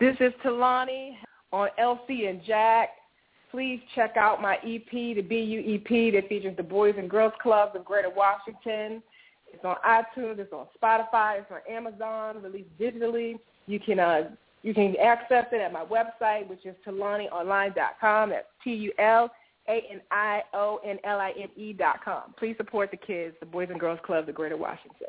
This is Tulani on LC and Jack. Please check out my EP, the BUEP, that features the Boys and Girls Clubs of Greater Washington. It's on iTunes, it's on Spotify, it's on Amazon, released digitally. You can uh, you can access it at my website, which is TulaniOnline.com. That's T-U-L-A-N-I-O-N-L-I-N-E dot com. Please support the kids, the Boys and Girls Clubs of Greater Washington.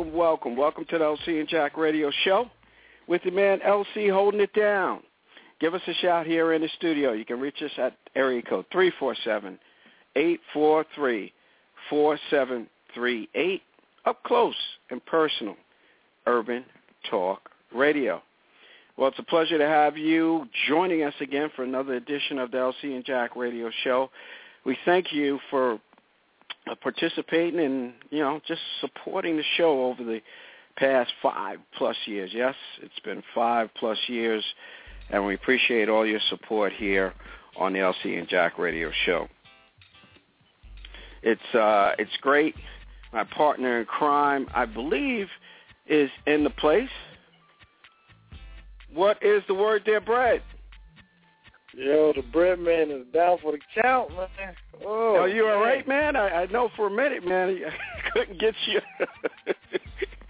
Welcome, welcome, welcome. To the LC and Jack radio show with the man LC holding it down. Give us a shout here in the studio. You can reach us at area code 347-843-4738. Up close and personal, Urban Talk Radio. Well, it's a pleasure to have you joining us again for another edition of the LC and Jack radio show. We thank you for uh, participating and you know just supporting the show over the past five plus years. Yes, it's been five plus years, and we appreciate all your support here on the LC and Jack Radio Show. It's uh, it's great. My partner in crime, I believe, is in the place. What is the word there, Brett? Yo, the bread man is down for the count, man. Oh, Are you all man. right, man? I, I know for a minute, man, I couldn't get you.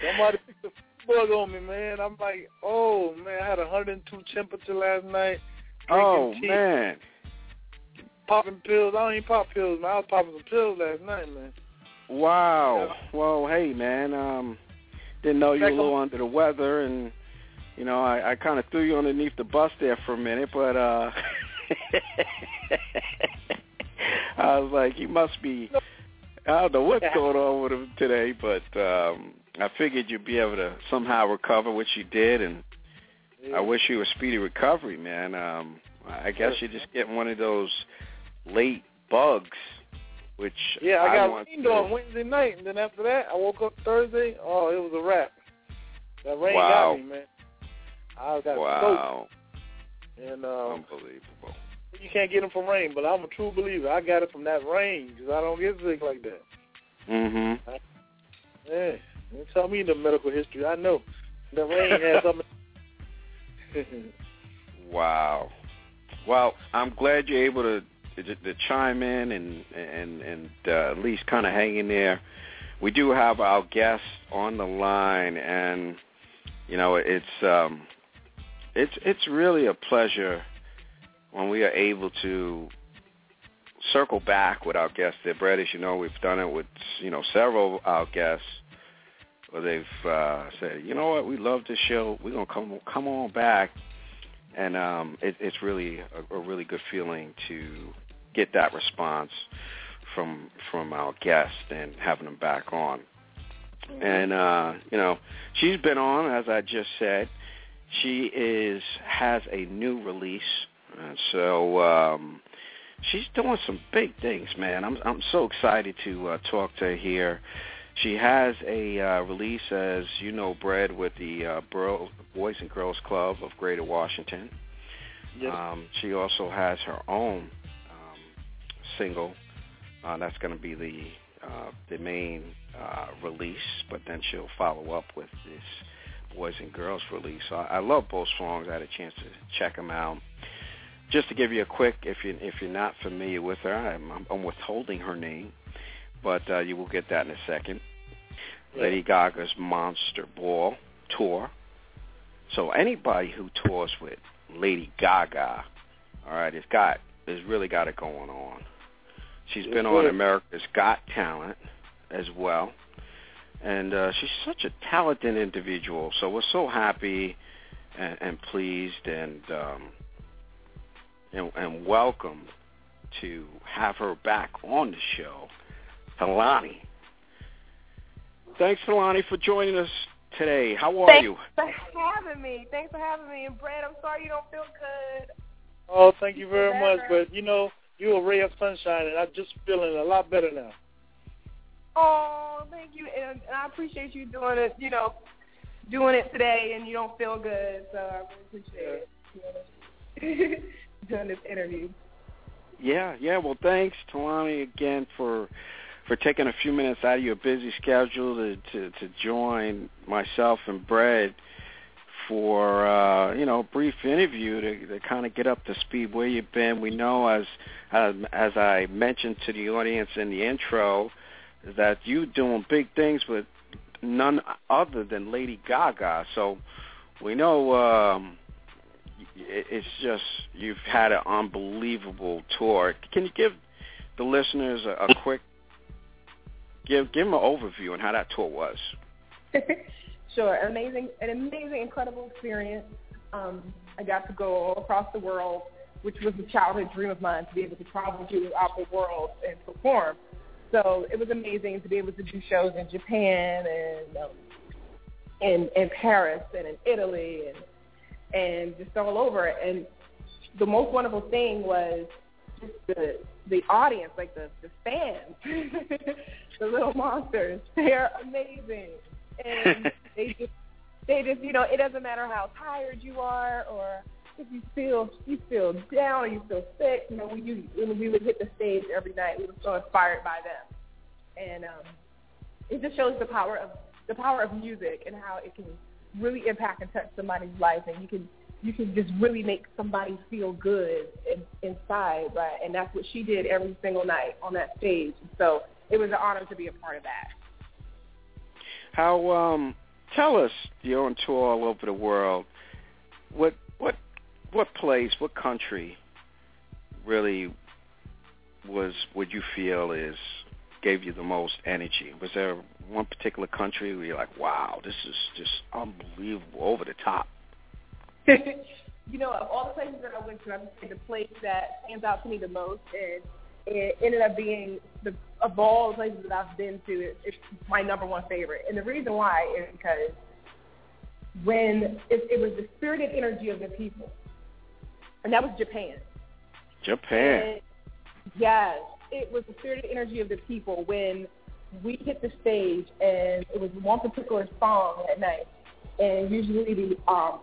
Somebody picked the bug on me, man. I'm like, oh man, I had 102 temperature last night. oh tea, man, popping pills. I don't even pop pills, man. I was popping some pills last night, man. wow. Well, hey, man, um, didn't know you were a little under the weather, and you know, I, I kind of threw you underneath the bus there for a minute, but uh, I was like, you must be. I don't know what's going on with him today, but um, I figured you'd be able to somehow recover, which you did, and Yeah. I wish you a speedy recovery, man. Um, I guess you're just getting one of those late bugs, which Yeah, I got want rained to- on Wednesday night, and then after that, I woke up Thursday. Oh, it was a wrap. That rain Wow. got me, man. I got Wow, and um, unbelievable. you can't get them from rain, but I'm a true believer. I got it from that rain because I don't get sick like that. Mhm. Yeah, don't tell me the medical history. I know the rain has something. Wow. Well, I'm glad you're able to to, to chime in and and and uh, at least kind of hang in there. We do have our guest on the line, and you know it's um, it's it's really a pleasure when we are able to circle back with our guests. There, Brett, as you know, we've done it with you know several of our guests. Where they've uh, said, you know what, we love this show. We're gonna come come on back and um, it, it's really a, a really good feeling to get that response from from our guest and having them back on. And uh, you know, she's been on, as I just said. She is has a new release, and so um, she's doing some big things, man. I'm I'm so excited to uh, talk to her here. She has a uh, release, as you know, Brad, with the uh, Bro- Boys and Girls Club of Greater Washington. Yes. Um, she also has her own um, single. Uh, that's going to be the uh, the main uh, release, but then she'll follow up with this Boys and Girls release. So I, I love both songs. I had a chance to check them out. Just to give you a quick, if you if you're not familiar with her, I'm, I'm, withholding her name, but uh, you will get that in a second. Yeah. Lady Gaga's Monster Ball tour So anybody who tours with Lady Gaga, all right, it's got it's really got it going on. She's been on America's Got Talent as well, and uh, she's such a talented individual. So we're so happy and, and pleased and um, and, and welcome to have her back on the show, Tulani. Thanks, Tulani, for joining us today. How are Thanks you? Thanks for having me. Thanks for having me. And Brad, I'm sorry you don't feel good. Oh, thank you very much. But you know, you're a ray of sunshine, and I'm just feeling a lot better now. Oh, thank you, and, and I appreciate you doing it. You know, doing it today, and you don't feel good, so I really appreciate it. doing this interview. Yeah, yeah. Well, thanks, Tulani, again for for taking a few minutes out of your busy schedule to to, to join myself and Brad for uh, you know a brief interview to, to kind of get up to speed where you've been. We know as as, as I mentioned to the audience in the intro that you doing big things with none other than Lady Gaga. So we know um, it's just you've had an unbelievable tour. Can you give the listeners a, a quick give give them an overview on how that tour was? sure, amazing, an amazing, incredible experience. Um, I got to go all across the world, which was a childhood dream of mine to be able to travel throughout the world and perform. So it was amazing to be able to do shows in Japan and um, in in Paris and in Italy and and just all over. And the most wonderful thing was just the the audience, like the the fans, the little monsters. They're amazing, and they just they just you know it doesn't matter how tired you are or if you feel you feel down or you feel sick. You know when you when we would hit the stage every night, we were so inspired by them, and um, it just shows the power of the power of music and how it can really impact and touch somebody's life, and you can you can just really make somebody feel good in, inside, right? And that's what she did every single night on that stage. So it was an honor to be a part of that. How um tell us you're on tour all over the world. What what place, what country really was would you feel is gave you the most energy? Was there one particular country where you're like, Wow, this is just unbelievable, over the top? you know, of all the places that I went to, I the place that stands out to me the most and it ended up being the of all the places that I've been to, it, it's my number one favorite. And the reason why is because when it, it was the spirited energy of the people, and that was Japan. Japan. And yes, it was the spirited energy of the people when we hit the stage, and it was one particular song at night, and usually the um,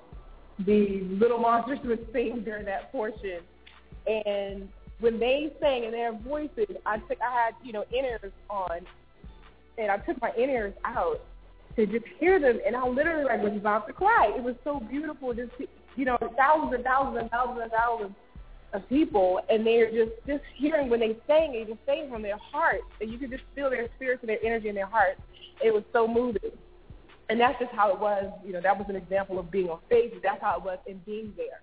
the little monsters would sing during that portion, and when they sang in their voices, I took I had you know in-ears on, and I took my in-ears out to just hear them, and I literally like was about to cry. It was so beautiful, just you know thousands and thousands and thousands and thousands of people, and they're just just hearing when they sang, they just sang from their heart, and you could just feel their spirits and their energy in their hearts. It was so moving, and that's just how it was. You know, that was an example of being on stage. That's how it was in being there.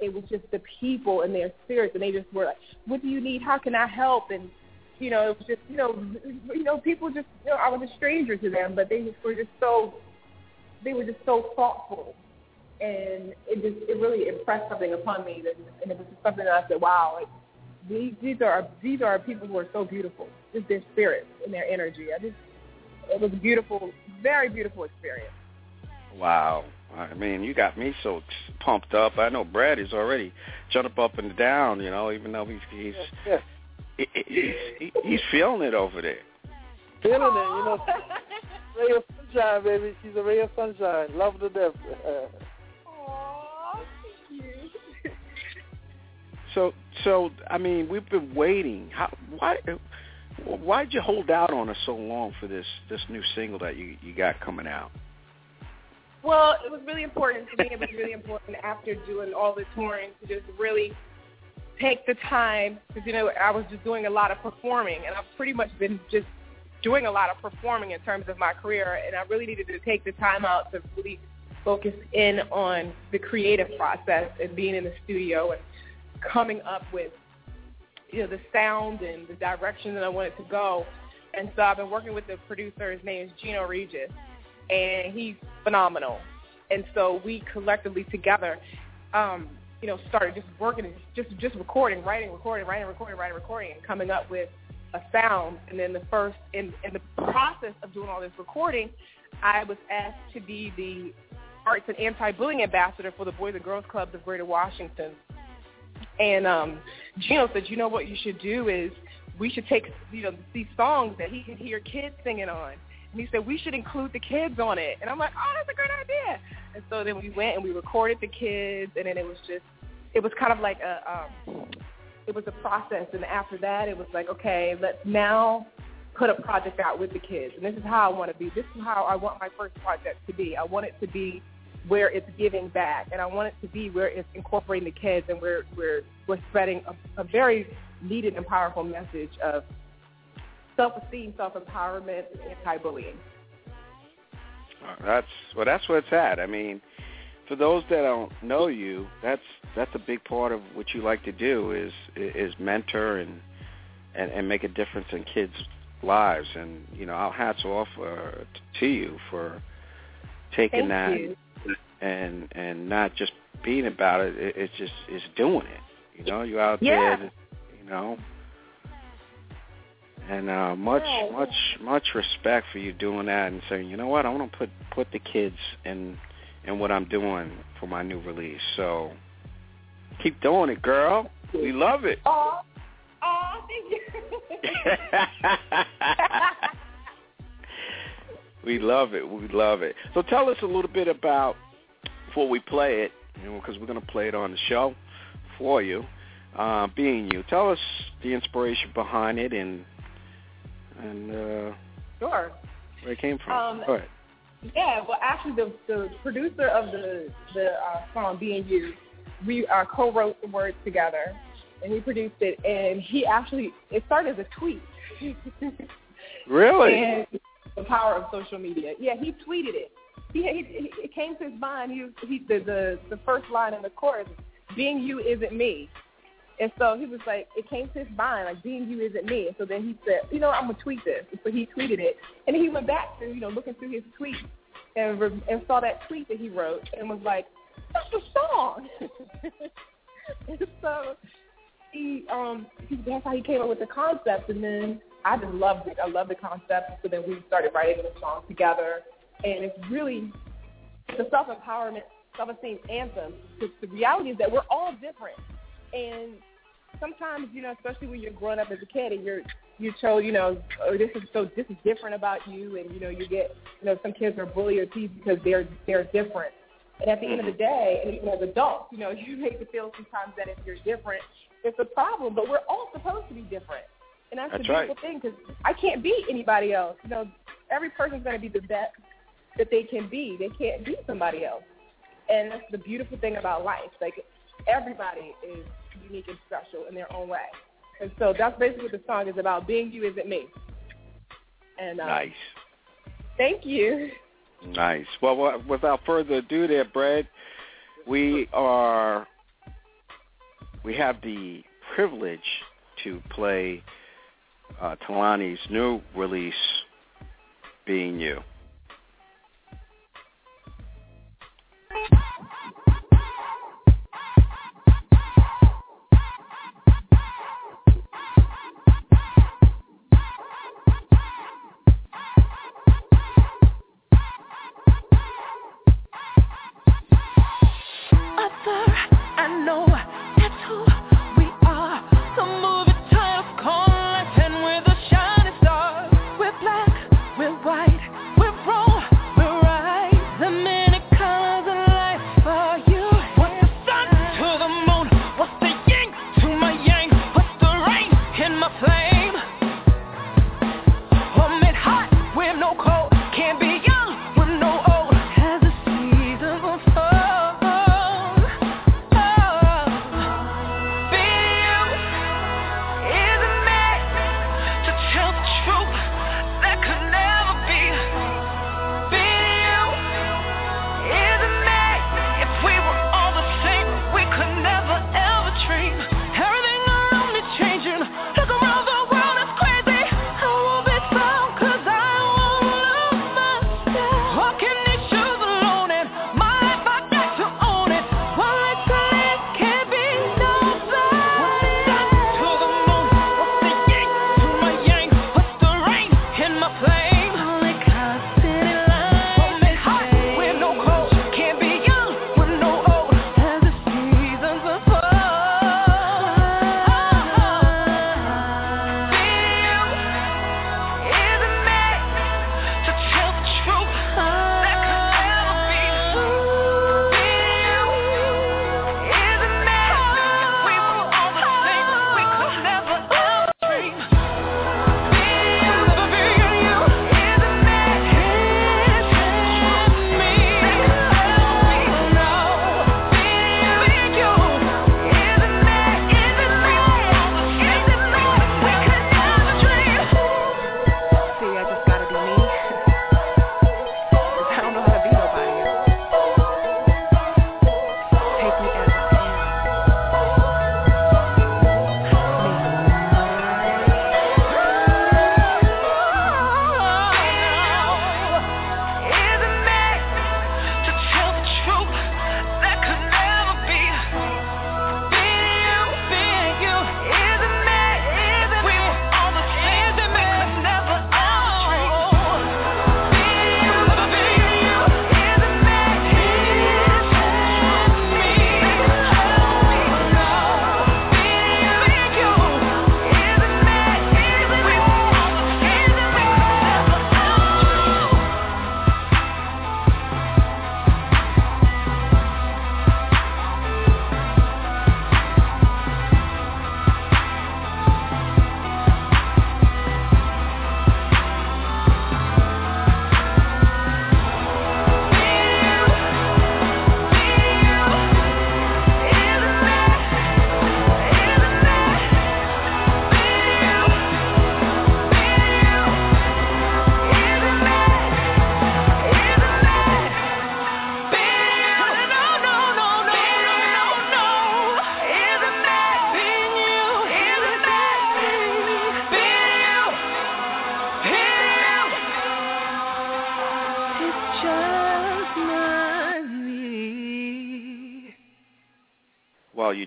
It was just the people and their spirits, and they just were like, "What do you need? How can I help?" And you know, it was just you know, you know, people just you know, I was a stranger to them, but they just were just so they were just so thoughtful, and it just it really impressed something upon me, that, and it was just something that I said, "Wow, like these these are these are people who are so beautiful, just their spirits and their energy." I just it was a beautiful, very beautiful experience. Wow. I mean, you got me so pumped up. I know Brad is already jumping up and down, you know, even though he's he's Yeah. he, he, he's feeling it over there. Feeling it, you know. Ray of sunshine, baby. She's a ray of sunshine. Love to death. So so I mean, we've been waiting. How why why'd you hold out on us so long for this this new single that you you got coming out? Well, it was really important to me. It was really important after doing all the touring to just really take the time because you know I was just doing a lot of performing, and I've pretty much been just doing a lot of performing in terms of my career, and I really needed to take the time out to really focus in on the creative process and being in the studio and coming up with you know the sound and the direction that I wanted to go. And so I've been working with the producer. His name is Gino Regis, and he's phenomenal. And so we collectively together, um, you know, started just working and just just recording, writing, recording, writing, recording, writing, recording, and coming up with a sound. And then the first in in the process of doing all this recording, I was asked to be the arts and anti-bullying ambassador for the Boys and Girls Clubs of Greater Washington. And um, Gino said, you know what you should do is we should take you know these songs that he can hear kids singing on. And he said we should include the kids on it. And I'm like, oh, that's a great idea. And so then we went and we recorded the kids, and then it was just it was kind of like a um, it was a process. And after that, it was like, okay, let's now put a project out with the kids. And this is how I want to be. This is how I want my first project to be. I want it to be where it's giving back, and I want it to be where it's incorporating the kids, and we're we're we're spreading a, a very needed and powerful message of self-esteem, self-empowerment, and anti-bullying. That's well. That's where it's at. I mean, for those that don't know you, that's that's a big part of what you like to do is is mentor and and, and make a difference in kids' lives. And you know, our hats off uh, to you for taking Thank that you. And and not just being about it. it it's just it's doing it. You know, you're out Yeah. there. You know. And uh, much, Yeah. much, much respect for you doing that and saying, you know what, I want to put put the kids in in what I'm doing for my new release. So keep doing it, girl. We love it. Oh, oh, thank you. we love it. We love it. So tell us a little bit about before we play it, you know, because we're going to play it on the show for you. Uh, being you, tell us the inspiration behind it and and uh, sure. where it came from. Um, Go ahead. Yeah, well, actually, the the producer of the the uh, song "Being You," we uh, co-wrote the words together, and he produced it. And he actually it started as a tweet. Really? And the power of social media. Yeah, he tweeted it. He, he it came to his mind. He, he the, the the first line in the chorus, "Being you isn't me." And so he was like, it came to his mind, like being you isn't me. And so then he said, you know, I'm gonna tweet this. And so he tweeted it, and he went back to you know looking through his tweets and re- and saw that tweet that he wrote and was like, that's the song. and so he um he, that's how he came up with the concept, and then I just loved it. I loved the concept. So then we started writing the song together, and it's really it's a self empowerment, self esteem anthem. Because the reality is that we're all different, and sometimes you know, especially when you're growing up as a kid and you're you're told, you know, oh, this is so this is different about you, and you know, you get, you know, some kids are bullied or teased because they're they're different. And at the end of the day, and even as adults, you know, you make it feel sometimes that if you're different, it's a problem. But we're all supposed to be different, and that's, That's the beautiful right. thing because I can't be anybody else. You know, every person's going to be the best that they can be. They can't be somebody else, and that's the beautiful thing about life. Like everybody is unique and special in their own way. And so that's basically what the song is about. Being you isn't me. And uh, Nice. thank you. Nice. Well, without further ado, there, Brad, we are we have the privilege to play uh, Tulani's new release, "Being You."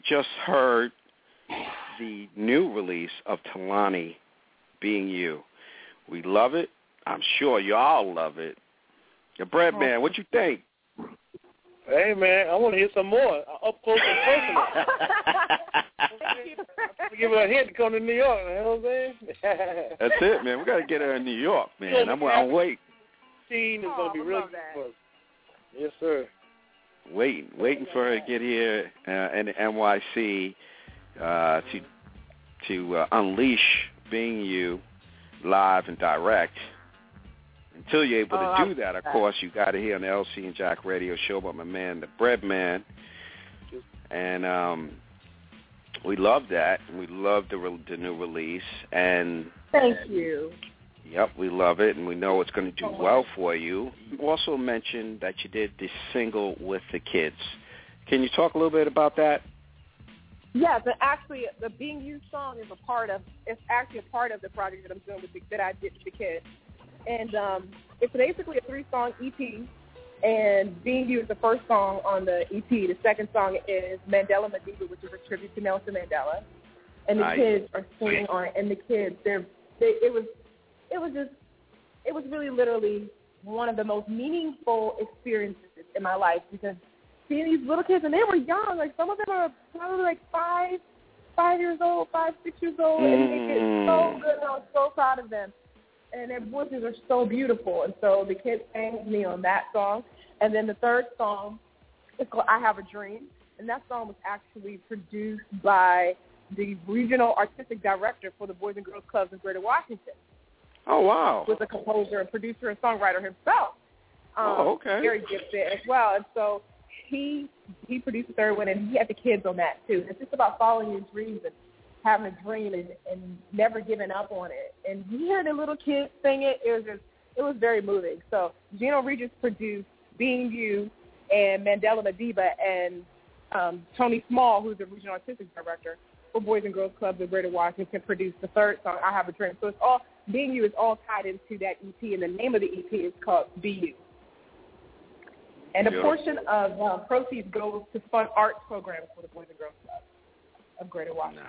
Just heard the new release of Tulani, Being You. We love it. I'm sure y'all love it. The bread Oh. man, what you think? Hey man, I want to hear some more uh, up close and personal. Give her a hint to come to New York. You know what I'm saying? That's it, man. We got to get her in New York, man. I'm, I'm waiting, Scene is Oh, gonna be really love good that. for us. Yes, sir. Waiting, waiting for her to get here uh, in NYC uh, to to uh, unleash being you live and direct. Until you're able Oh, to do that, of course, you got to hear on the LC and Jack radio show about my man, the Bread Man, and um, we love that. We love the re- the new release, and Thank you. Yep, we love it, and we know it's going to do well for you. You also mentioned that you did the single with the kids. Can you talk a little bit about that? Yeah, but actually, the Being You song is a part of. It's actually a part of the project that I'm doing with the, that I did with the kids, and um, it's basically a three-song EP. And Being You is the first song on the EP. The second song is Mandela Madiba, which is a tribute to Nelson Mandela. And the Nice. kids are singing on it. And the kids, they're they, it was it was just it was really literally one of the most meaningful experiences in my life because seeing these little kids and they were young, like some of them are probably like five, five years old, five, six years old, and they did so Mm. good. And I was so proud of them, and their voices are so beautiful. And so the kids sang with me on that song, and then the third song is called "I Have a Dream," and that song was actually produced by the regional artistic director for the Boys and Girls Clubs in Greater Washington Oh wow! was a composer and producer and songwriter himself. Um, Oh, okay. Very gifted as well. And so he he produced the third one, and he had the kids on that too. It's just about following your dreams and having a dream and, and never giving up on it. And hearing the little kids sing it, it was just it was very moving. So Gino Regis produced "Being You" and Mandela Madiba, and um, Tony Small, who's the regional artistic director for Boys and Girls Clubs of Greater Washington, produced the third song, "I Have a Dream." So it's all being You is all tied into that EP, and the name of the EP is called Be You. And a portion of uh, proceeds goes to fund arts programs for the Boys and Girls Club of Greater Washington.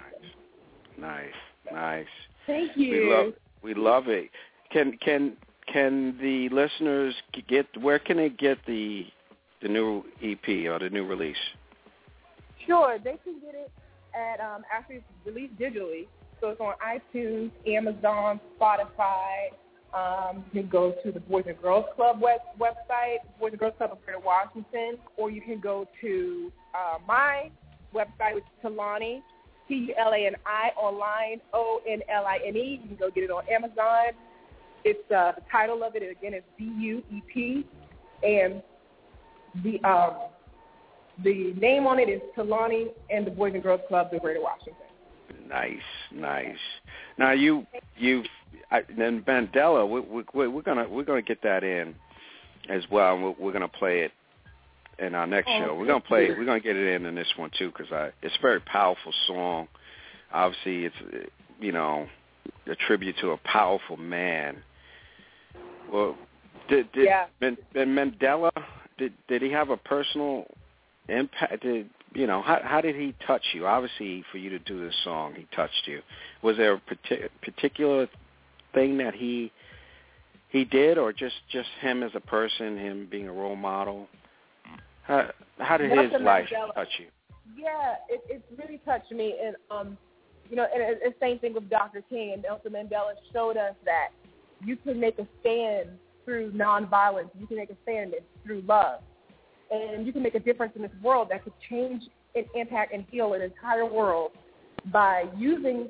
Nice, nice. nice. Thank you. We love we love it. Can can can the listeners get where can they get the the new EP or the new release? Sure, they can get it at um, actually it's released digitally, so it's on iTunes, Amazon, Spotify. Um, you can go to the Boys and Girls Club web, website, Boys and Girls Club of Greater Washington, or you can go to uh, my website, which is Tulani, T-U-L-A-N-I, online, O-N-L-I-N-E. You can go get it on Amazon. It's uh, the title of it again is B-U-E-P, and the um, the name on it is Tulani and the Boys and Girls Club of Greater Washington. Nice, nice. Now you you I, then Mandela, we, we, we're gonna we're gonna get that in as well. and We're, we're gonna play it in our next Oh, show. We're gonna play we're gonna get it in in this one too because I it's a very powerful song. Obviously, it's you know a tribute to a powerful man. Well, did did Yeah. Mandela did did he have a personal impact? Did you know how how did he touch you? Obviously, for you to do this song, he touched you. Was there a parti- particular thing that he he did, or just just him as a person, him being a role model? How how did his life Mandela. touch you? Yeah, it, it really touched me, and um, you know, and the same thing with Dr. King and Nelson Mandela showed us that you can make a stand through nonviolence. You can make a stand through love, and you can make a difference in this world that could change and impact and heal an entire world by using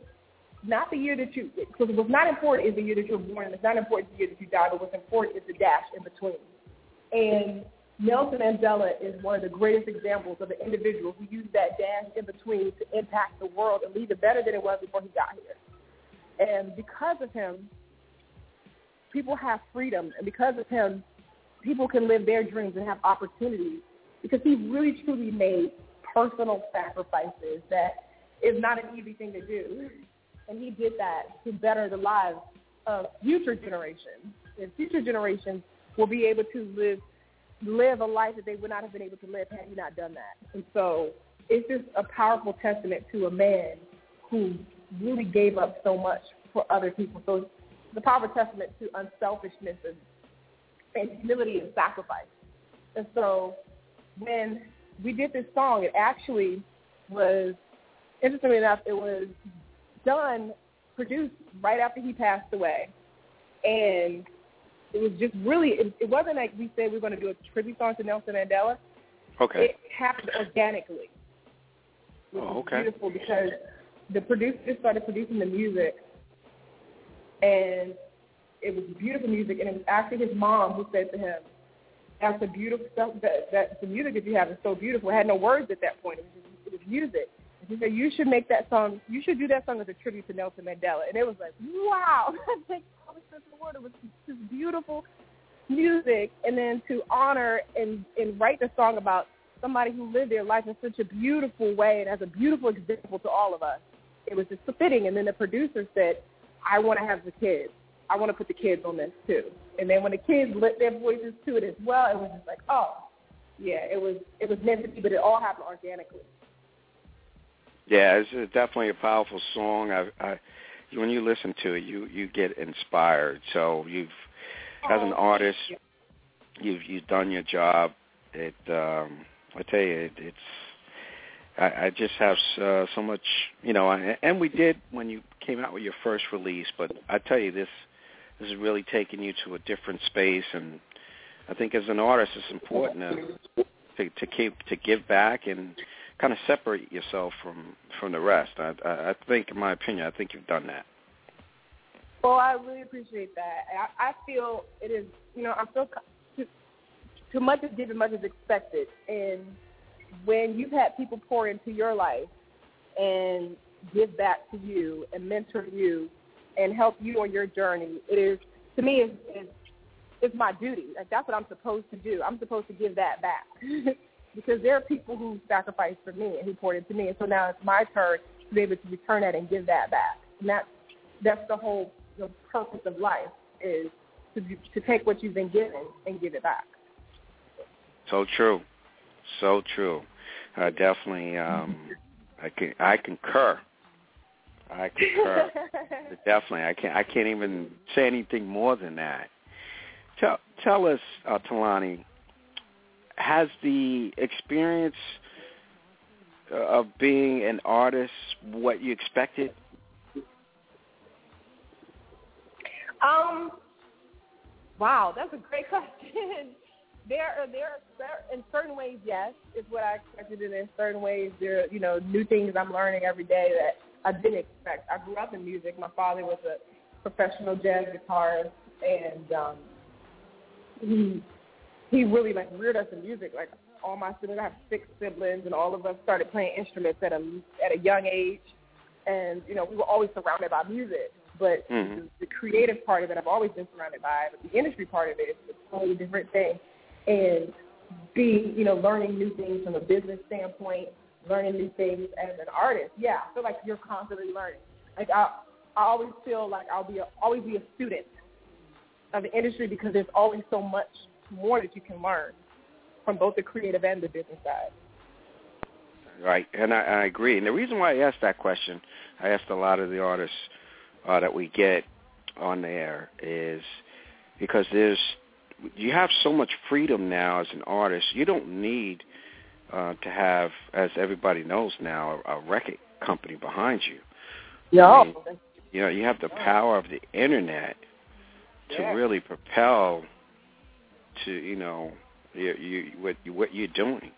not the year that you because what's not important is the year that you're born, and it's not important the year that you die, but what's important is the dash in between. And Nelson Mandela is one of the greatest examples of an individual who used that dash in between to impact the world and leave it better than it was before he got here. And because of him, people have freedom, and because of him, people can live their dreams and have opportunities because he really truly made personal sacrifices that is not an easy thing to do. And he did that to better the lives of future generations. And future generations will be able to live live a life that they would not have been able to live had he not done that. And so it's just a powerful testament to a man who really gave up so much for other people. So a powerful testament to unselfishness and, and humility and sacrifice. And so when we did this song, it actually was, interestingly enough, it was done, produced right after he passed away. And it was just really, it, it wasn't like we said we were going to do a tribute song to Nelson Mandela. Okay. It happened organically. Which Oh, okay. beautiful because the producer started producing the music, and it was beautiful music. And it was actually his mom who said to him, "That's a beautiful stuff. That, that the music that you have is so beautiful." It had no words at that point. It was, just, it was music. And she said, "You should make that song. You should do that song as a tribute to Nelson Mandela." And it was like, "Wow!" All the sense in the world. It was just beautiful music, and then to honor and and write the song about somebody who lived their life in such a beautiful way and as a beautiful example to all of us. It was just fitting. And then the producer said, I want to have the kids. I want to put the kids on this too. And then when the kids lit their voices to it as well, it was just like, oh, yeah, it was it was meant to be, but it all happened organically. Yeah, it's definitely a powerful song. I, I, when you listen to it, you you get inspired. So you've, as an Oh, artist, you've you've done your job. It, um, I tell you, it, it's. I, I just have uh, so much, you know, and, and we did when you came out with your first release. But I tell you, this this is really taking you to a different space, and I think as an artist, it's important to to, to keep to give back and kind of separate yourself from from the rest. I, I, I think, in my opinion, I think you've done that. Well, I really appreciate that. I, I feel it is, you know, I feel too, too much is given, much is expected. And when you've had people pour into your life and give back to you and mentor you and help you on your journey, it is, to me, it's, it's, it's my duty. Like, that's what I'm supposed to do. I'm supposed to give that back. because there are people who sacrificed for me and who poured into me. And so now it's my turn to be able to return that and give that back. And that's, that's the whole the purpose of life is to to take what you've been given and give it back. So true, so true. Uh, definitely, um, I can I concur. I concur. definitely, I can't I can't even say anything more than that. Tell tell us, uh, Tulani, has the experience uh, of being an artist what you expected? um, wow, that's a great question. there are there are in certain ways, yes, is what I expected, and in certain ways, there are, you know new things I'm learning every day that I didn't expect. I grew up in music. My father was a professional jazz guitarist, and um, he he really like reared us in music. Like all my siblings, I have six siblings, and all of us started playing instruments at a at a young age. And you know, we were always surrounded by music. But Mhm. the, the creative part of it, I've always been surrounded by. But the industry part of it is a totally different thing. And be you know learning new things from a business standpoint, learning new things as an artist. Yeah, I feel like you're constantly learning. Like I, I always feel like I'll be a, always be a student of the industry because there's always so much more that you can learn from both the creative and the business side. Right, and I, I agree. And the reason why I asked that question, I asked a lot of the artists uh, that we get on there is because there's you have so much freedom now as an artist. You don't need uh, to have, as everybody knows now, a, a record company behind you. I mean, you know, you have the power of the internet to Yeah. really propel to you know you, you what you, what you're doing.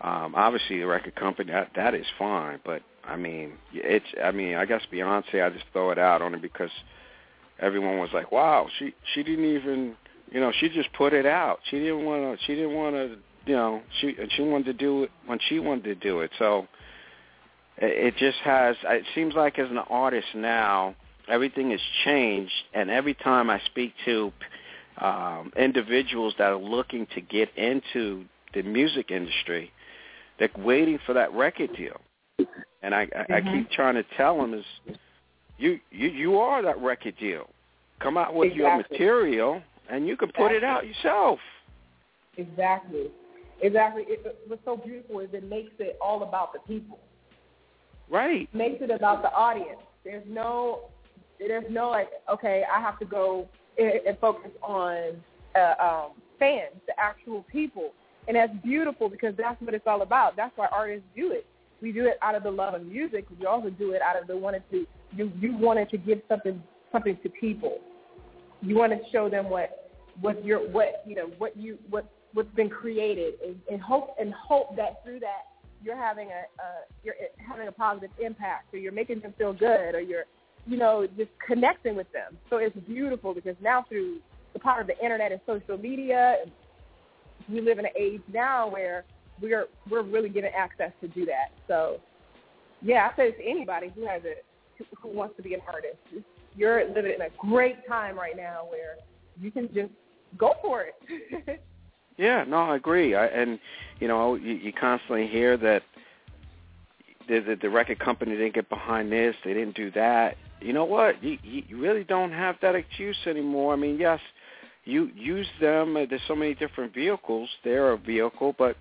Um, obviously, the record company that that is fine, but I mean, it's I mean, I guess Beyonce, I just throw it out only because everyone was like, "Wow, she she didn't even you know she just put it out. She didn't want to she didn't want to you know she she wanted to do it when she wanted to do it." So it, it just has. It seems like as an artist now, everything has changed, and every time I speak to um, individuals that are looking to get into the music industry, they're waiting for that record deal. And I, I, I keep trying to tell them is, you, you, you are that record deal. Come out with your material, and you can put it out yourself. Exactly. Exactly. It, what's so beautiful is it makes it all about the people. Right. It makes it about the audience. There's no, there's no like, okay, I have to go and, and focus on uh, um, fans, the actual people, and that's beautiful because that's what it's all about. That's why artists do it. We do it out of the love of music. We also do it out of the wanted to you you wanted to give something something to people. You want to show them what what your what you know what you what what's been created and, and hope and hope that through that you're having a uh, you're having a positive impact or you're making them feel good or you're you know just connecting with them. So it's beautiful because now through the power of the internet and social media, we live in an age now where we're we're really given access to do that. So yeah, I say to anybody who has it who wants to be an artist, you're living in a great time right now where you can just go for it. yeah, no, I agree. I, and you know, you, you constantly hear that the, the the record company didn't get behind this, they didn't do that. You know what? You you really don't have that excuse anymore. I mean, yes, you use them. Uh, there's so many different vehicles. They're a vehicle, but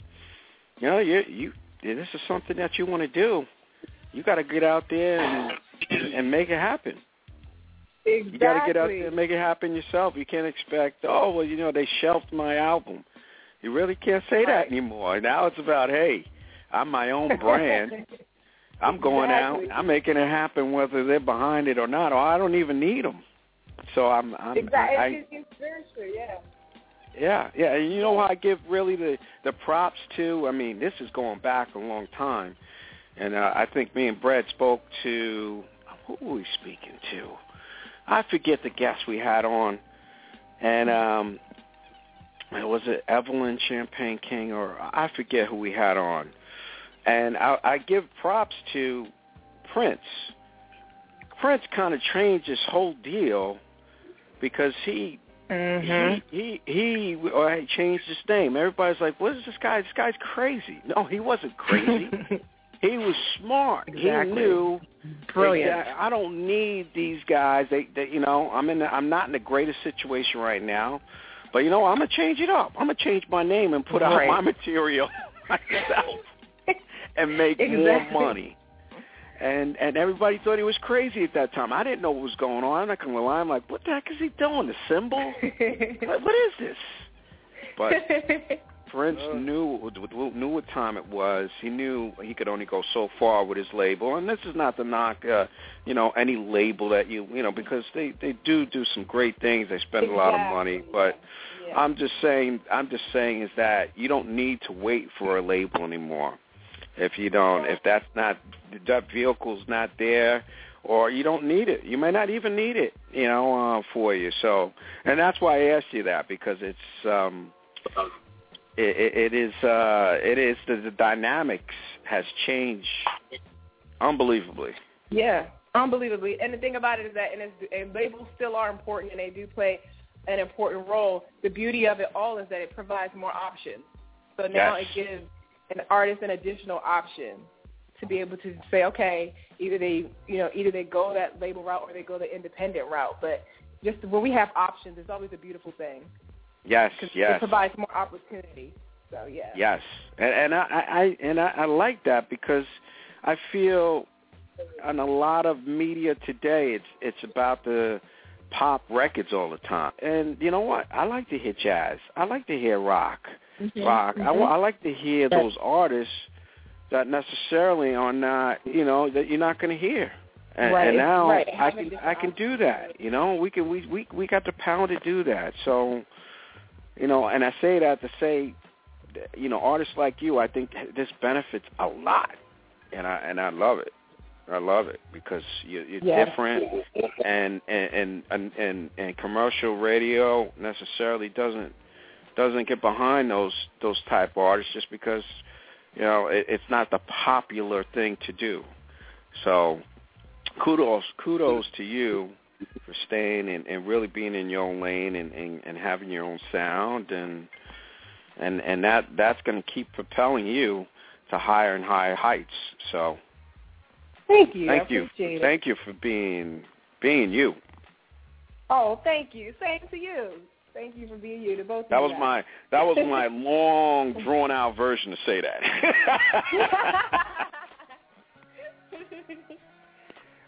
you know, you you this is something that you want to do. You got to get out there and and make it happen. Exactly. You got to get out there and make it happen yourself. You can't expect, oh well, you know, they shelved my album. You really can't say that anymore. Now it's about, hey, I'm my own brand. I'm going Exactly. out. I'm making it happen, whether they're behind it or not. Or I don't even need them. So I'm, I'm exactly. I, it's, it's very true. Yeah. yeah, yeah, and you know I give really the the props to? I mean, this is going back a long time, and uh, I think me and Brad spoke to who were we speaking to? I forget the guest we had on, and um, was it Evelyn Champagne King or I forget who we had on, and I, I give props to Prince. Prince kind of changed his whole deal because he Mm-hmm. he he he or he changed his name. Everybody's like, "What is this guy? This guy's crazy." No, he wasn't crazy. he was smart. Exactly. He knew. Brilliant. I don't need these guys. They, they, you know, I'm in. The, I'm not in the greatest situation right now, but you know, I'm gonna change it up. I'm gonna change my name and put Right. out my material myself and make more money. And and everybody thought he was crazy at that time. I didn't know what was going on. I'm not gonna lie. I'm like, what the heck is he doing? The symbol? what, what is this? But Prince Uh. knew knew what time it was. He knew he could only go so far with his label. And this is not to knock, uh, you know, any label that you, you know, because they they do do some great things. They spend a lot of money, but yeah. I'm just saying, I'm just saying is that you don't need to wait for a label anymore. If you don't, if that's not that vehicle's not there, or you don't need it, you may not even need it, you know, uh, for you. So, and that's why I asked you that because it's um, it, it, it is uh, it is the, the dynamics has changed unbelievably. Yeah, unbelievably. And the thing about it is that, and, it's, and labels still are important, and they do play an important role. The beauty of it all is that it provides more options. So now Yes. it gives an artist an additional option to be able to say, okay, either they, you know, either they go that label route or they go the independent route. But just when we have options, it's always a beautiful thing Yes, yes. it provides more opportunity. So yeah. Yes, and, and I, I and I, I like that because I feel on a lot of media today, it's it's about the pop records all the time. And you know what? I like to hear jazz. I like to hear rock. Mhm, Rock. I, mhm. I like to hear those artists that necessarily are not, you know, that you're not going to hear. And, Right, and now right. I can I can do that. You know, we can we we we got the power to do that. So, you know, and I say that to say, you know, artists like you, I think this benefits a lot, and I and I love it. I love it because you're, you're Yes. different, and and and and and, and commercial radio necessarily doesn't doesn't get behind those those type of artists just because you know it, it's not the popular thing to do. So kudos kudos to you for staying and, and really being in your own lane and, and, and having your own sound and and and that that's going to keep propelling you to higher and higher heights. So Thank you. thank I you, thank you for being being you. Oh, thank you. Same to you. Thank you for being you to both. That of was my that was my long drawn out version to say that.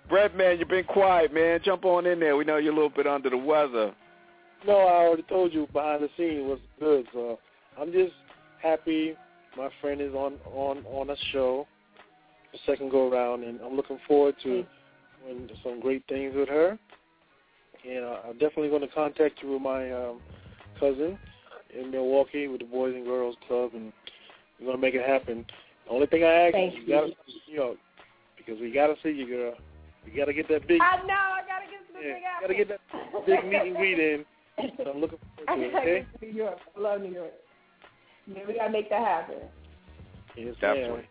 Brett, man, you've been quiet, man. Jump on in there. We know you're a little bit under the weather. No, I already told you behind the scene was good. So I'm just happy my friend is on on on a show, the second go around, and I'm looking forward to doing some great things with her. And uh, I'm definitely going to contact you with my um, cousin in Milwaukee with the Boys and Girls Club, and we're going to make it happen. The only thing I ask Thank is you, you. got to, you know, because we got to see you, girl. We got to get that big, I know. I gotta get to the yeah, big got to get that big meet and greet in. So I'm looking forward to it. gotta Okay? get to New York. I love New York. Yeah, we gotta make that happen. Yes, Definitely.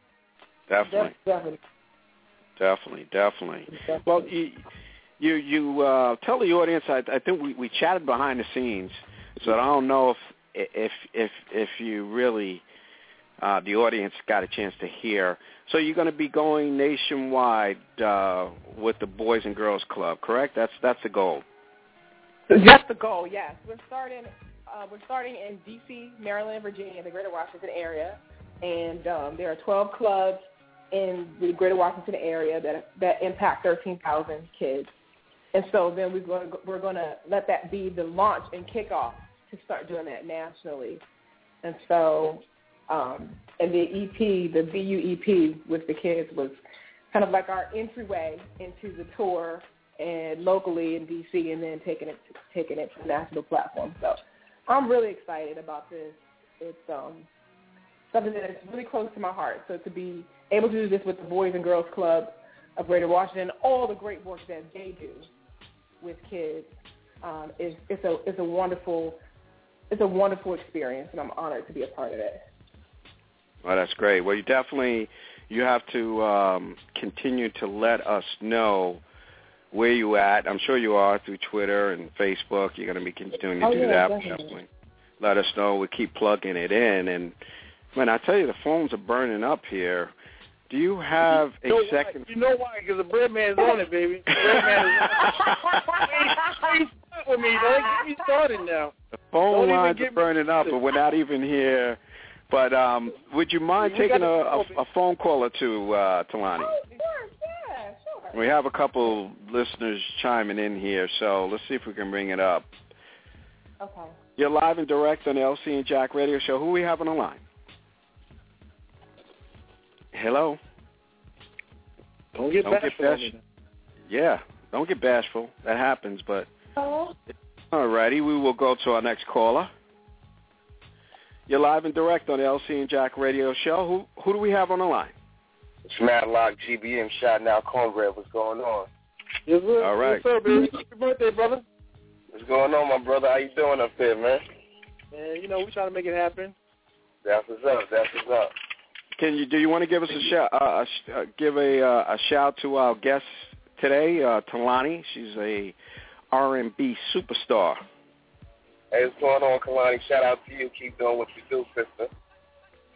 Definitely. Definitely. Definitely, definitely. Definitely. Well, you you, you uh, tell the audience. I, I think we, we chatted behind the scenes, so I don't know if if if if you really uh, the audience got a chance to hear. So you're going to be going nationwide uh, with the Boys and Girls Club, correct? That's that's the goal. That's the goal. Yes, we're starting. Uh, we're starting in D.C., Maryland, Virginia, the Greater Washington area, and um, there are 12 clubs in the Greater Washington area that that impact 13,000 kids. And so then we're going to we're going to let that be the launch and kickoff to start doing that nationally. And so, um, and the EP, the VU EP with the kids was kind of like our entryway into the tour and locally in DC, and then taking it taking it to the national platform. So I'm really excited about this. It's um, something that is really close to my heart. So to be able to do this with the Boys and Girls Club of Greater Washington, all the great work that they do with kids, um, is it's a it's a wonderful it's a wonderful experience, and I'm honored to be a part of it. Well, that's great. Well, you definitely you have to um, continue to let us know where you at. I'm sure you are through Twitter and Facebook. You're going to be continuing to Oh, do yeah, that. definitely. Definitely let us know. We keep plugging it in. And man, I tell you, the phones are burning up here. Do you have a You know second? Why? You know why? Because the bread man's on it, baby. The bread man is on it. Please start with me. Don't get me started now. The Don't phone even lines give are me burning up, but we're not even here. But um, would you mind We taking a, a, a phone call or two, uh, Tulani? Oh, sure, yeah, sure. We have a couple listeners chiming in here, so let's see if we can bring it up. Okay. You're live and direct on the LC and Jack Radio Show. Who we have on the line? Hello. Don't get Don't get bashful on bash- Yeah, don't get bashful. That happens, but Hello. all righty. We will go to our next caller. You're live and direct on the LC and Jack Radio Show. Who who do we have on the line? It's Madlock GBM shouting out Cornbread. What's going on? Yes, sir. All right. Yes, sir, baby. Happy birthday, brother. What's going on, my brother? How you doing up there, man? Man, you know, we trying to make it happen. That's what's up. That's what's up. Can you do you want to give us a shout? Uh, a sh- uh, give a uh, a shout to our guest today, uh, Tulani. She's a R&B superstar. Hey, what's going on, Kalani? Shout out to you. Keep doing what you do, sister.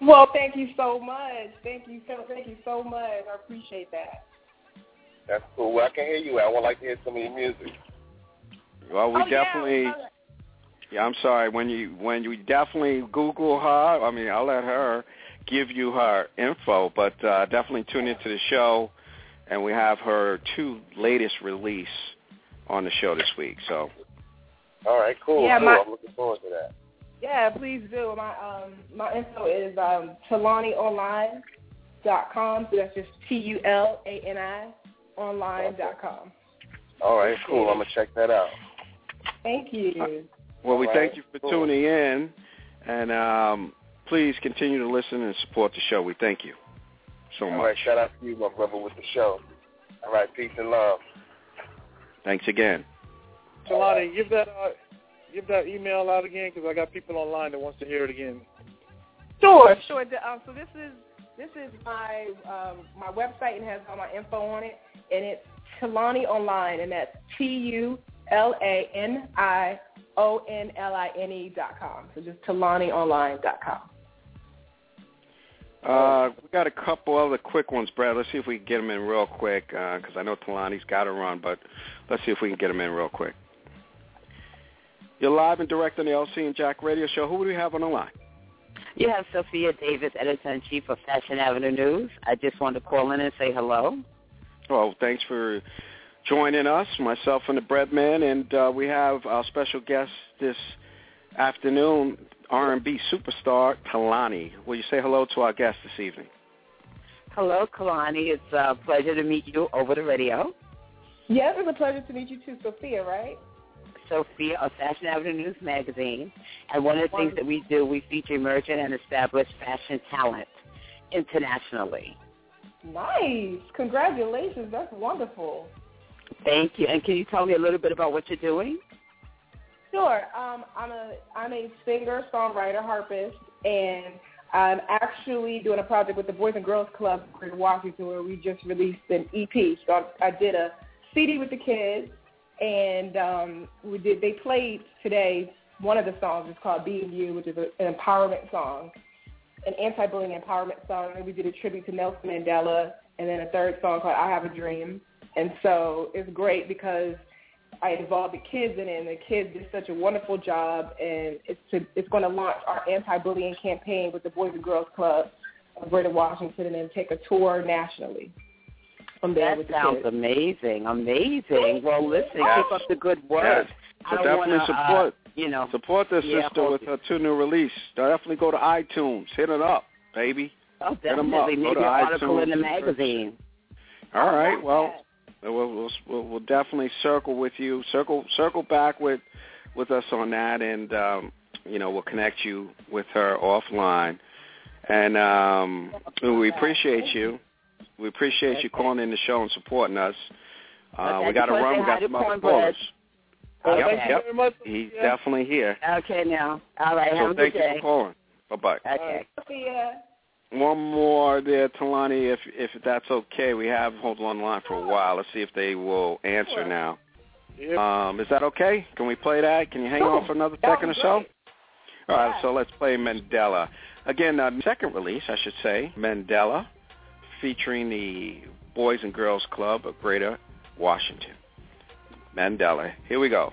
Well, thank you so much. Thank you so thank you so much. I appreciate that. That's cool. Well, I can hear you. I would like to hear some of your music. Well, we Oh, definitely. Yeah. yeah, I'm sorry. When you when you definitely Google her, I mean, I'll let her give you her info, but uh, definitely tune into the show, and we have her two latest release on the show this week. So All right, cool. Yeah, cool. my- I'm looking forward to that. Yeah, please do. My um my info is um TulaniOnline dot com. So that's just T U L A N I online dot com. All right, cool. I'm gonna check that out. Thank you. Well, we All thank you for cool. tuning in, and um, please continue to listen and support the show. We thank you so All much. right, shout out to you, my brother, with the show. All right, peace and love. Thanks again. Tulani, give that uh, give that email out again because I got people online that wants to hear it again. Sure, sure. Um, so this is this is my um, my website and has all my info on it, and it's Tulani Online, and that's T U L A N I O N L I N E dot com. So just TulaniOnline dot com. Uh, we got a couple other quick ones, Brad. Let's see if we can get them in real quick because I know Tulani's got to run, but let's see if we can get them in real quick. You're live and direct on the LC and Jack radio show. Who do we have on the line? You have Sophia Davis, editor-in-chief of Fashion Avenue News. I just wanted to call in and say hello. Well, thanks for joining us, myself and the Breadman, and uh, we have our special guest this afternoon, R&B superstar Kehlani. Will you say hello to our guest this evening? Hello, Kehlani. It's a pleasure to meet you over the radio. Yes, it's a pleasure to meet you too, Sophia, right? Sophia of Fashion Avenue News Magazine. And one of the things that we do, we feature emerging and established fashion talent internationally. Nice. Congratulations. That's wonderful. Thank you. And can you tell me a little bit about what you're doing? Sure. Um, I'm a I'm a singer, songwriter, harpist, and I'm actually doing a project with the Boys and Girls Club in Washington where we just released an EP. So I, I did a CD with the kids, and um, we did. They played today. One of the songs is called "Being You," which is a, an empowerment song, an anti-bullying empowerment song. And we did a tribute to Nelson Mandela, and then a third song called "I Have a Dream." And so it's great because I involved the kids in it, and the kids did such a wonderful job. And it's to, it's going to launch our anti-bullying campaign with the Boys and Girls Club of Greater Washington, and then take a tour nationally. From there that with the sounds kids. amazing, amazing. Well, listen, Yes. keep up the good work. Yes. I So don't definitely wanna, support uh, you know, support this Yeah, sister with it. her two new release. Definitely go to iTunes, hit it up, baby. oh, Hit 'em up. definitely Go maybe to an article in the magazine. All right. Well, we'll, we'll we'll we'll definitely circle with you. Circle circle back with with us on that, and um, you know we'll connect you with her offline. And um, we appreciate you. We appreciate you calling in the show and supporting us. Uh, Okay, we got to just wanna run. say We got some other callers. Okay. Yep, yep. much. He's Yeah. definitely here. Okay, now. All right, So a thank you day. for calling. Bye bye. Okay. Sophia. One more there, Tulani, if if that's okay. We have hold on the line for a while. Let's see if they will answer Sure. now. Yep. Um, is that okay? Can we play that? Can you hang Sure. on for another That second or so? great. All right, Yeah. so let's play Mandela. Again, uh, second release, I should say, Mandela, featuring the Boys and Girls Club of Greater Washington. Mandela. Here we go.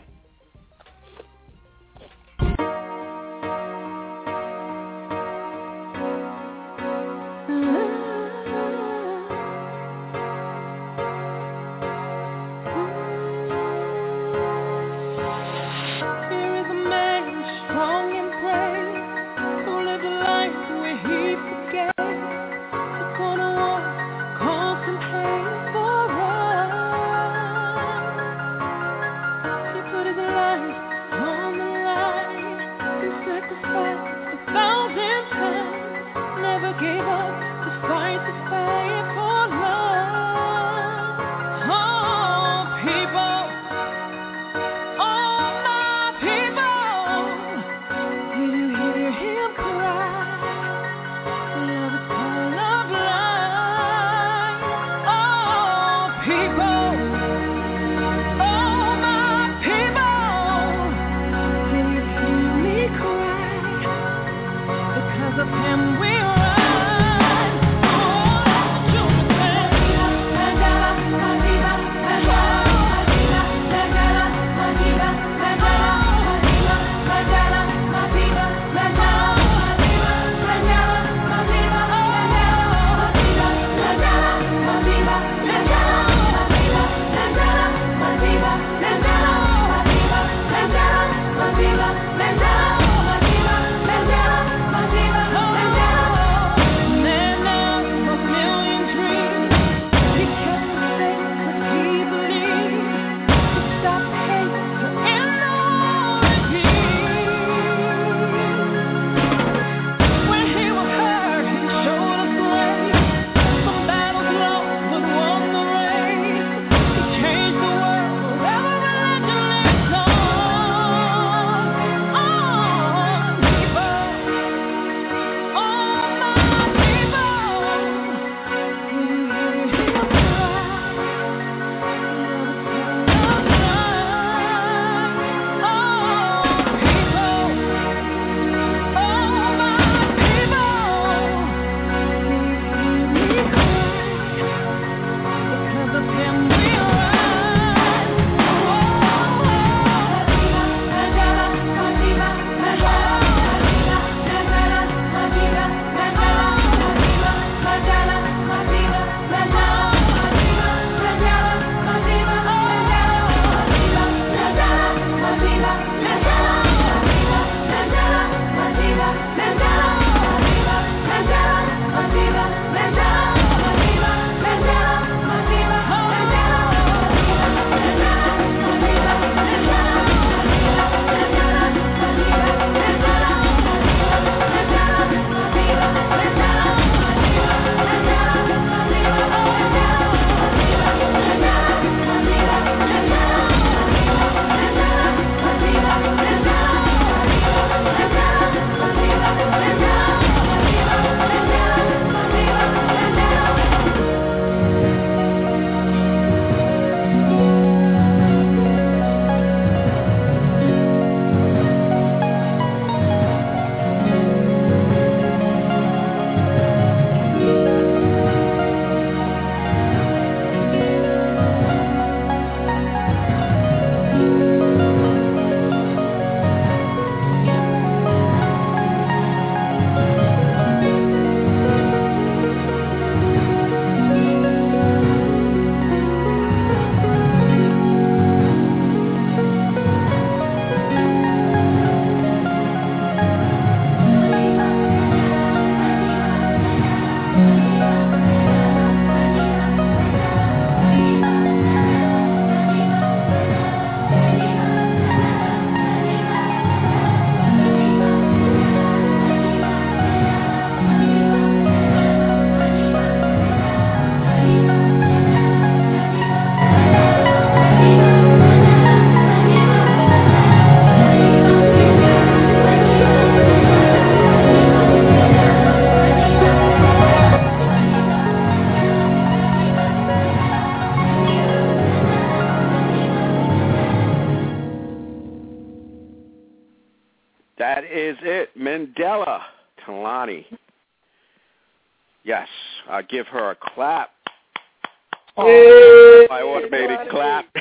Give her a clap. Hey, My automated clap.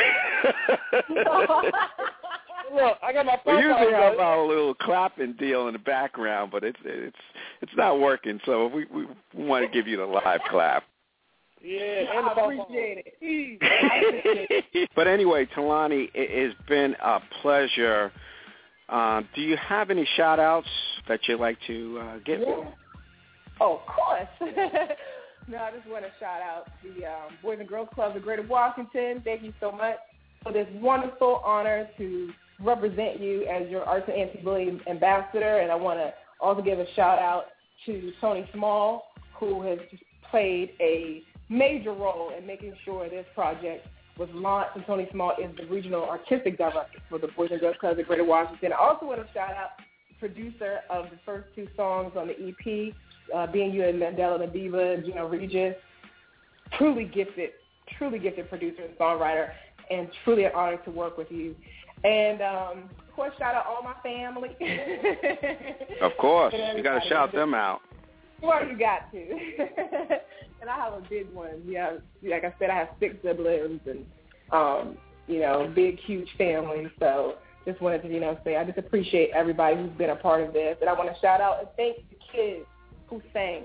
Look, I got my we usually have our little clapping deal in the background, but it's it's it's not working. So we we want to give you the live clap. Yeah, and the I appreciate it. but anyway, Tulani, it has been a pleasure. Um, do you have any shout outs that you'd like to uh, give? Yeah. Oh, of course. no, I just want to shout out the um, Boys and Girls Club of Greater Washington. Thank you so much for this wonderful honor to represent you as your arts and anti-bullying ambassador. And I want to also give a shout out to Tony Small, who has played a major role in making sure this project was launched. And Tony Small is the regional artistic director for the Boys and Girls Club of Greater Washington. I also want to shout out the producer of the first two songs on the EP, uh, Being You and Mandela the Diva, Gino Regis. Truly gifted, truly gifted producer and songwriter, and truly an honor to work with you. And um, of course, shout out all my family. Of course, you got to shout them out. Well, you got to. and I have a big one. Yeah, like I said, I have six siblings and um, you know, big, huge family. So just wanted to, you know, say I just appreciate everybody who's been a part of this. And I want to shout out and thank the kids who sang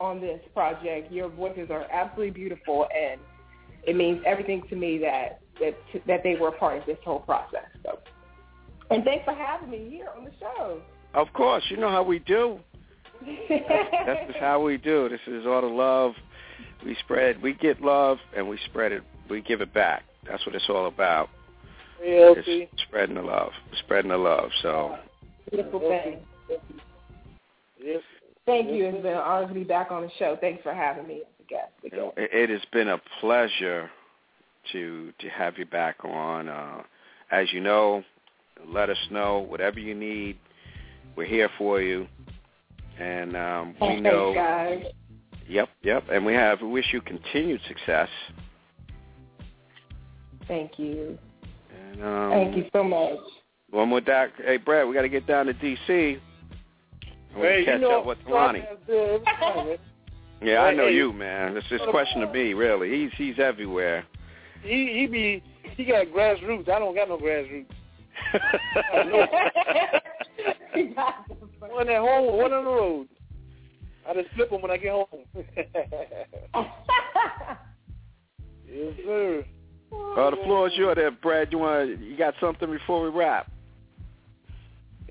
on this project. Your voices are absolutely beautiful and it means everything to me that that that they were a part of this whole process. So and thanks for having me here on the show. Of course, you know how we do. That's just how we do. This is all the love we spread. We get love and we spread it. We give it back. That's what it's all about. Hey, LC. It's spreading the love, spreading the love. So Beautiful thing. Yes. Thank you. It's been an honor to be back on the show. Thanks for having me as a guest. Again. it, has been a pleasure to to have you back on. Uh, as you know, let us know whatever you need. We're here for you, and um, we Thanks, know. guys. Yep, yep. And we have we wish you continued success. Thank you. And, um, Thank you so much. One more doc. Hey, Brad, we got to get down to D.C. we Hey, catch you know, up with Lonnie. uh, uh, Yeah, I know you, man. It's just a question of me, really. He's he's everywhere. he he be he got grassroots. I don't got no grassroots. One at home, one on the road. I just flip them when I get home. yes, sir. well, the floor is yours, there, Brad. You want you got something before we wrap?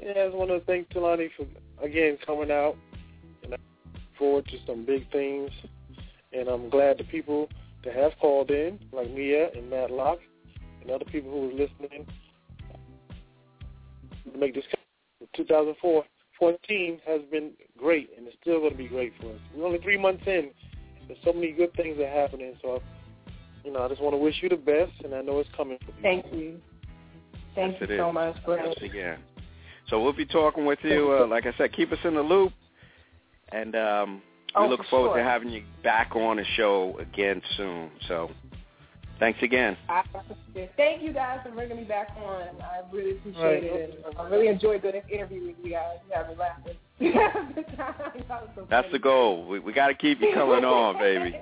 Yeah, I just want to thank Tulani for again coming out, and I look forward to some big things. And I'm glad the people that have called in, like Mia and Matt Locke, and other people who are listening, to make this 2004 14 has been great, and it's still going to be great for us. We're only three months in. There's so many good things that are happening. So, you know, I just want to wish you the best, and I know it's coming for you. Thank you. Thank Yes, you so is. much, Brad. Yes, again. So we'll be talking with you. Uh, like I said, keep us in the loop, and um, we Oh, look for forward sure. to having you back on the show again soon. So, thanks again. I. Thank you guys for bringing me back on. I really appreciate Right. it. And I really enjoyed doing this interview with you guys. You have me laughing. Y'all so That's the goal. We we got to keep you coming on, baby.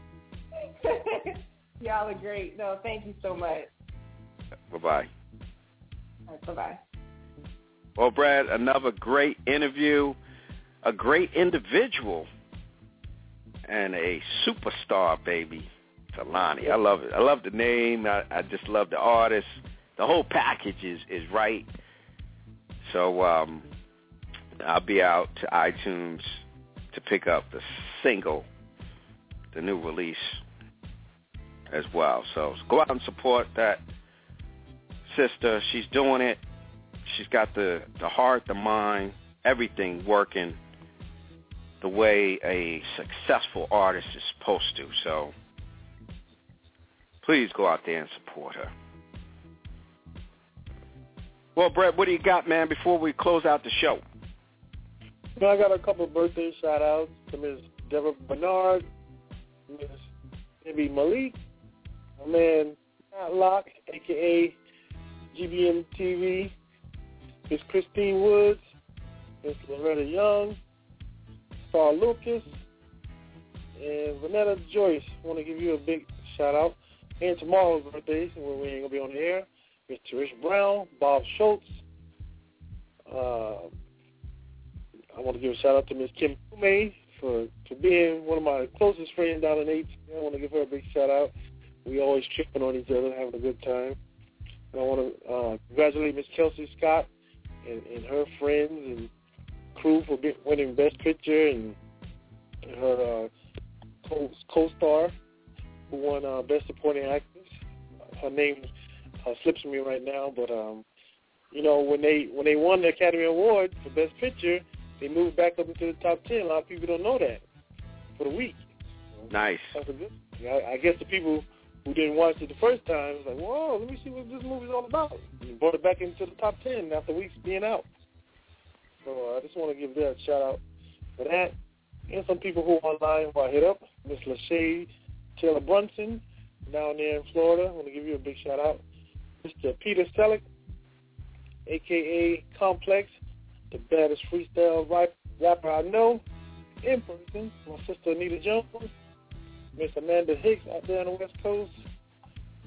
Y'all are great. No, thank you so much. Bye bye. All right, bye-bye. Well, Brad, another great interview, a great individual, and a superstar, baby, Tulani. I love it. I love the name. I, I just love the artist. The whole package is is right. So um, I'll be out to iTunes to pick up the single, the new release, as well. So go out and support that sister. She's doing it. She's got the the heart, the mind, everything working the way a successful artist is supposed to. So please go out there and support her. Well, Brett, what do you got, man, before we close out the show? You know, I got a couple of birthday shout outs to Ms. Deborah Bernard, Ms. Debbie Malik, my man Matt Locke, aka GBM TV, Ms. Christine Woods, It's Loretta Young, Star Lucas, and Vanetta Joyce. want to give you a big shout out. And tomorrow's birthday, when we ain't gonna be on the air, Mr. Rich Brown, Bob Schultz. Uh, I want to give a shout out to Miss Kim Kume for for being one of my closest friends down in eight. I want to give her a big shout out. We always tripping on each other, having a good time. And I want to uh, congratulate Miss Kelsey Scott and, and her friends and crew for being, winning Best Picture and her uh, co- co-star who won uh, Best Supporting Actress. Her name uh, slips me right now, but um, you know when they when they won the Academy Award for Best Picture, they moved back up into the top ten. A lot of people don't know that for the week. Nice. That's a good. I, I guess the people who didn't watch it the first time was like, "Whoa, let me see what this movie's all about." And brought it back into the top ten after weeks being out. So uh, I just want to give that a shout out for that. And some people who are online who I hit up, Miss Lachey Taylor Brunson down there in Florida. I want to give you a big shout out. Mr. Peter Selleck, a.k.a. Complex, the baddest freestyle rapper I know in person. My sister Anita Jones, Miss Amanda Hicks out there on the West Coast,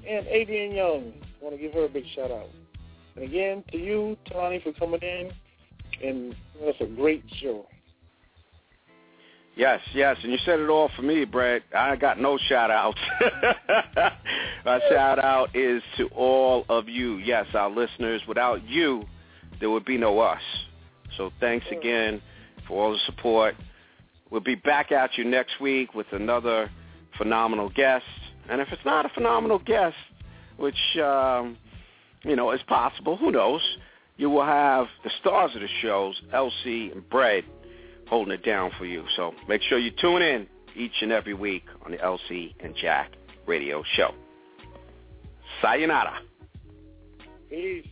and Adrian Young. I want to give her a big shout out. And again, to you, Tony, for coming in, and that's a great show. Yes, yes, and you said it all for me, Brad. I got no shout outs. My shout out is to all of you. Yes, our listeners. Without you, there would be no us. So thanks again for all the support. We'll be back at you next week with another phenomenal guest. And if it's not a phenomenal guest, which um, you know is possible, who knows? You will have the stars of the shows, LC and Brad, holding it down for you. So make sure you tune in each and every week on the LC and Jack radio show. Sayonara. Peace.